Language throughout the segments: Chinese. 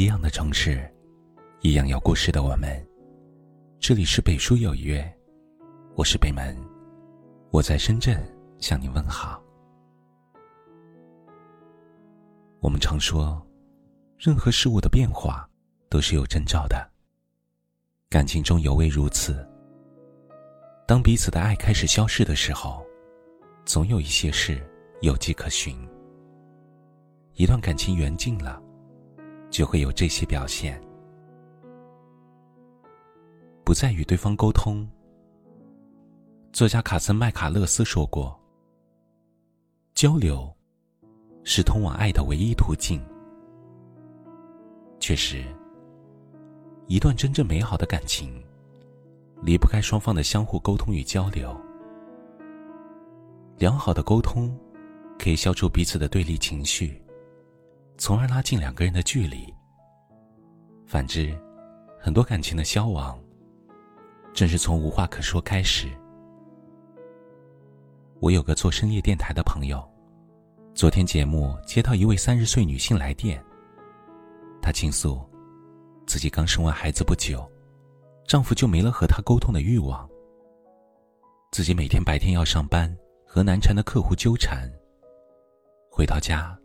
一样的城市，一样有故事的我们。这里是北书有约，我是北门，我在深圳向你问好。我们常说，任何事物的变化都是有征兆的，感情中尤为如此。当彼此的爱开始消逝的时候，总有一些事有迹可循。一段感情缘尽了。就会有这些表现，不再与对方沟通。作家卡森麦卡勒斯说过：“交流是通往爱的唯一途径。”确实，一段真正美好的感情，离不开双方的相互沟通与交流。良好的沟通，可以消除彼此的对立情绪。从而拉近两个人的距离。反之，很多感情的消亡，正是从无话可说开始。我有个做深夜电台的朋友，昨天节目接到一位三十岁女性来电，她倾诉，自己刚生完孩子不久，丈夫就没了和她沟通的欲望。自己每天白天要上班，和难缠的客户纠缠，回到家。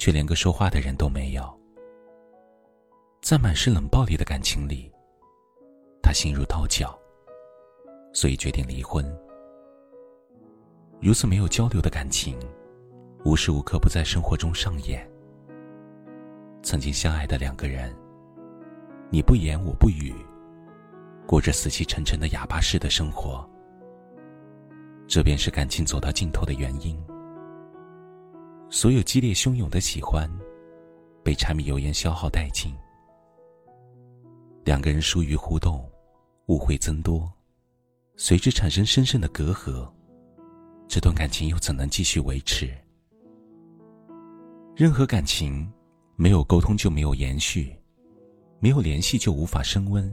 却连个说话的人都没有，在满是冷暴力的感情里，他心如刀绞，所以决定离婚。如此没有交流的感情，无时无刻不在生活中上演。曾经相爱的两个人，你不言我不语，过着死气沉沉的哑巴式的生活，这便是感情走到尽头的原因。所有激烈汹涌的喜欢，被柴米油盐消耗殆尽。两个人疏于互动，误会增多，随之产生深深的隔阂。这段感情又怎能继续维持？任何感情，没有沟通就没有延续，没有联系就无法升温。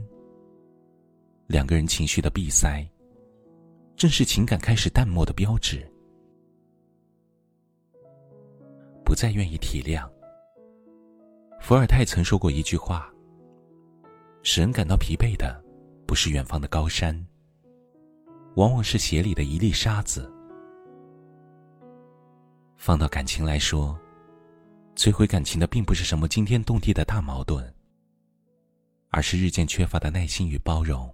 两个人情绪的闭塞，正是情感开始淡漠的标志。不再愿意体谅。伏尔泰曾说过一句话：“使人感到疲惫的，不是远方的高山，往往是鞋里的一粒沙子。”放到感情来说，摧毁感情的并不是什么惊天动地的大矛盾，而是日渐缺乏的耐心与包容。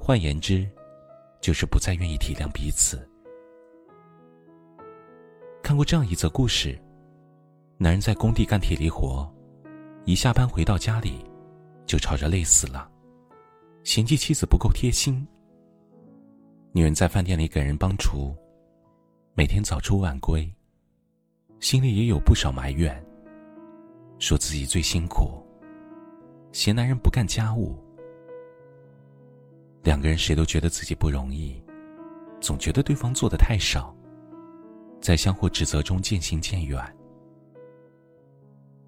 换言之，就是不再愿意体谅彼此。看过这样一则故事：男人在工地干体力活，一下班回到家里，就吵着累死了，嫌弃妻子不够贴心。女人在饭店里给人帮厨，每天早出晚归，心里也有不少埋怨，说自己最辛苦，嫌男人不干家务。两个人谁都觉得自己不容易，总觉得对方做的太少。在相互指责中渐行渐远。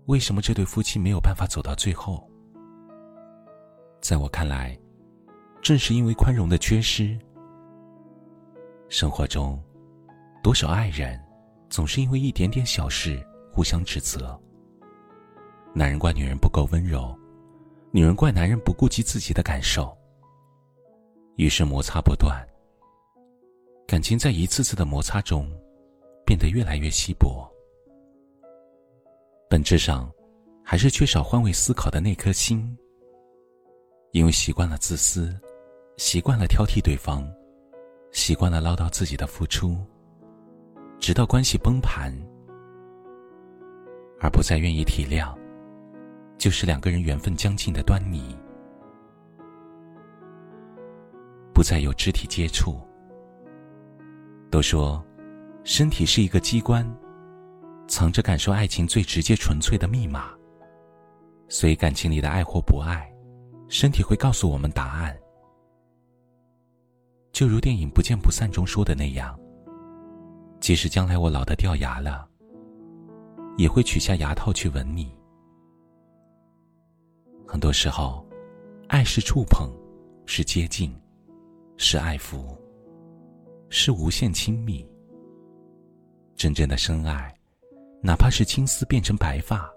为什么这对夫妻没有办法走到最后？在我看来，正是因为宽容的缺失。生活中，多少爱人总是因为一点点小事互相指责。男人怪女人不够温柔，女人怪男人不顾及自己的感受。于是摩擦不断，感情在一次次的摩擦中。变得越来越稀薄，本质上还是缺少换位思考的那颗心。因为习惯了自私，习惯了挑剔对方，习惯了唠叨自己的付出，直到关系崩盘，而不再愿意体谅，就是两个人缘分将尽的端倪。不再有肢体接触，都说。身体是一个机关，藏着感受爱情最直接纯粹的密码。所以感情里的爱或不爱，身体会告诉我们答案。就如电影《不见不散》中说的那样，即使将来我老的掉牙了，也会取下牙套去吻你。很多时候，爱是触碰，是接近，是爱抚，是无限亲密。真正的深爱，哪怕是青丝变成白发，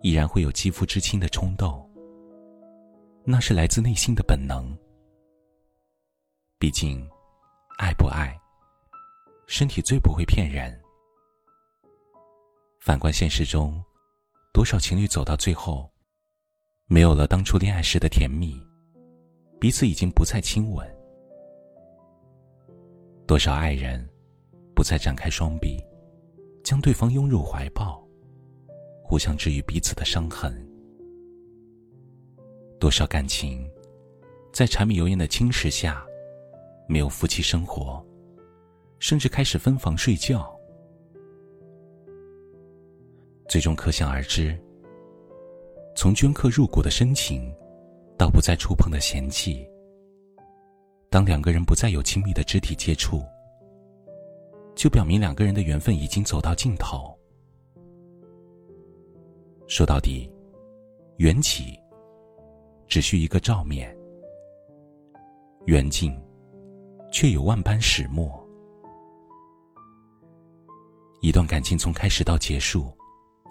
依然会有肌肤之亲的冲动。那是来自内心的本能。毕竟，爱不爱，身体最不会骗人。反观现实中，多少情侣走到最后，没有了当初恋爱时的甜蜜，彼此已经不再亲吻。多少爱人，不再展开双臂，将对方拥入怀抱，互相治愈彼此的伤痕。多少感情，在柴米油盐的侵蚀下，没有夫妻生活，甚至开始分房睡觉。最终可想而知，从镌刻入骨的深情，到不再触碰的嫌弃。当两个人不再有亲密的肢体接触，就表明两个人的缘分已经走到尽头。说到底，缘起。只需一个照面，缘尽，却有万般始末。一段感情从开始到结束，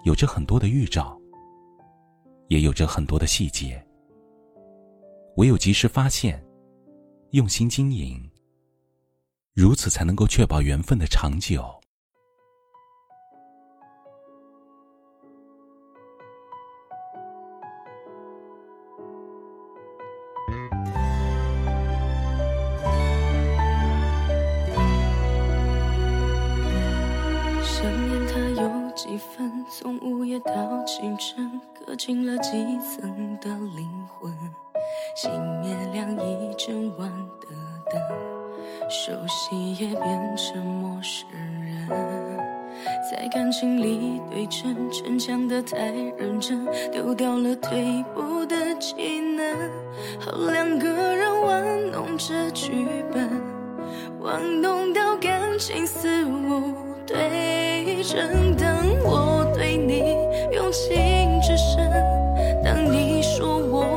有着很多的预兆，也有着很多的细节。唯有及时发现，用心经营，如此才能够确保缘分的长久。想念他有几分从午夜到清晨，刻进了几层的灵魂。熄灭亮一整晚的灯，熟悉也变成陌生人。在感情里对称，逞强的太认真，丢掉了退步的技能。好两个人玩弄着剧本，玩弄到感情似无对称。当我。对你用情至深，当你说我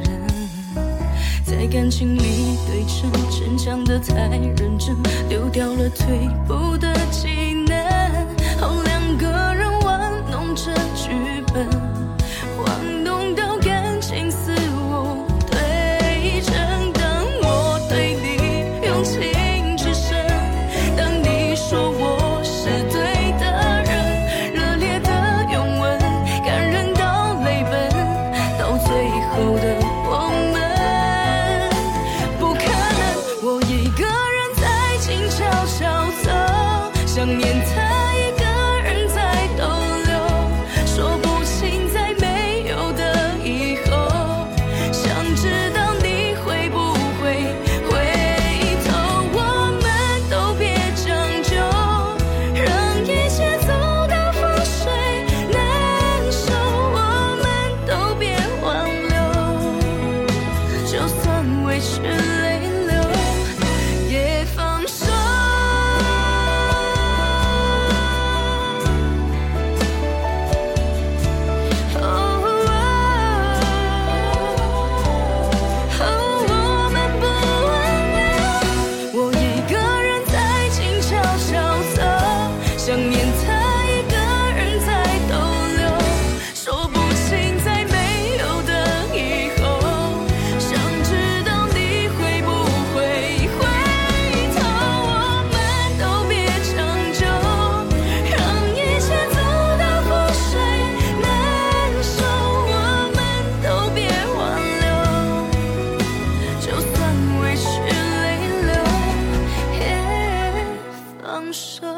在感情里对称，逞强的太认真，丢掉了退步的技能。后两个人玩弄着。剧本，玩弄到感情四五对称。当我。对你用情至深，当你说我。是对的人，热烈的拥吻，感人到泪奔，到最后的。I'm.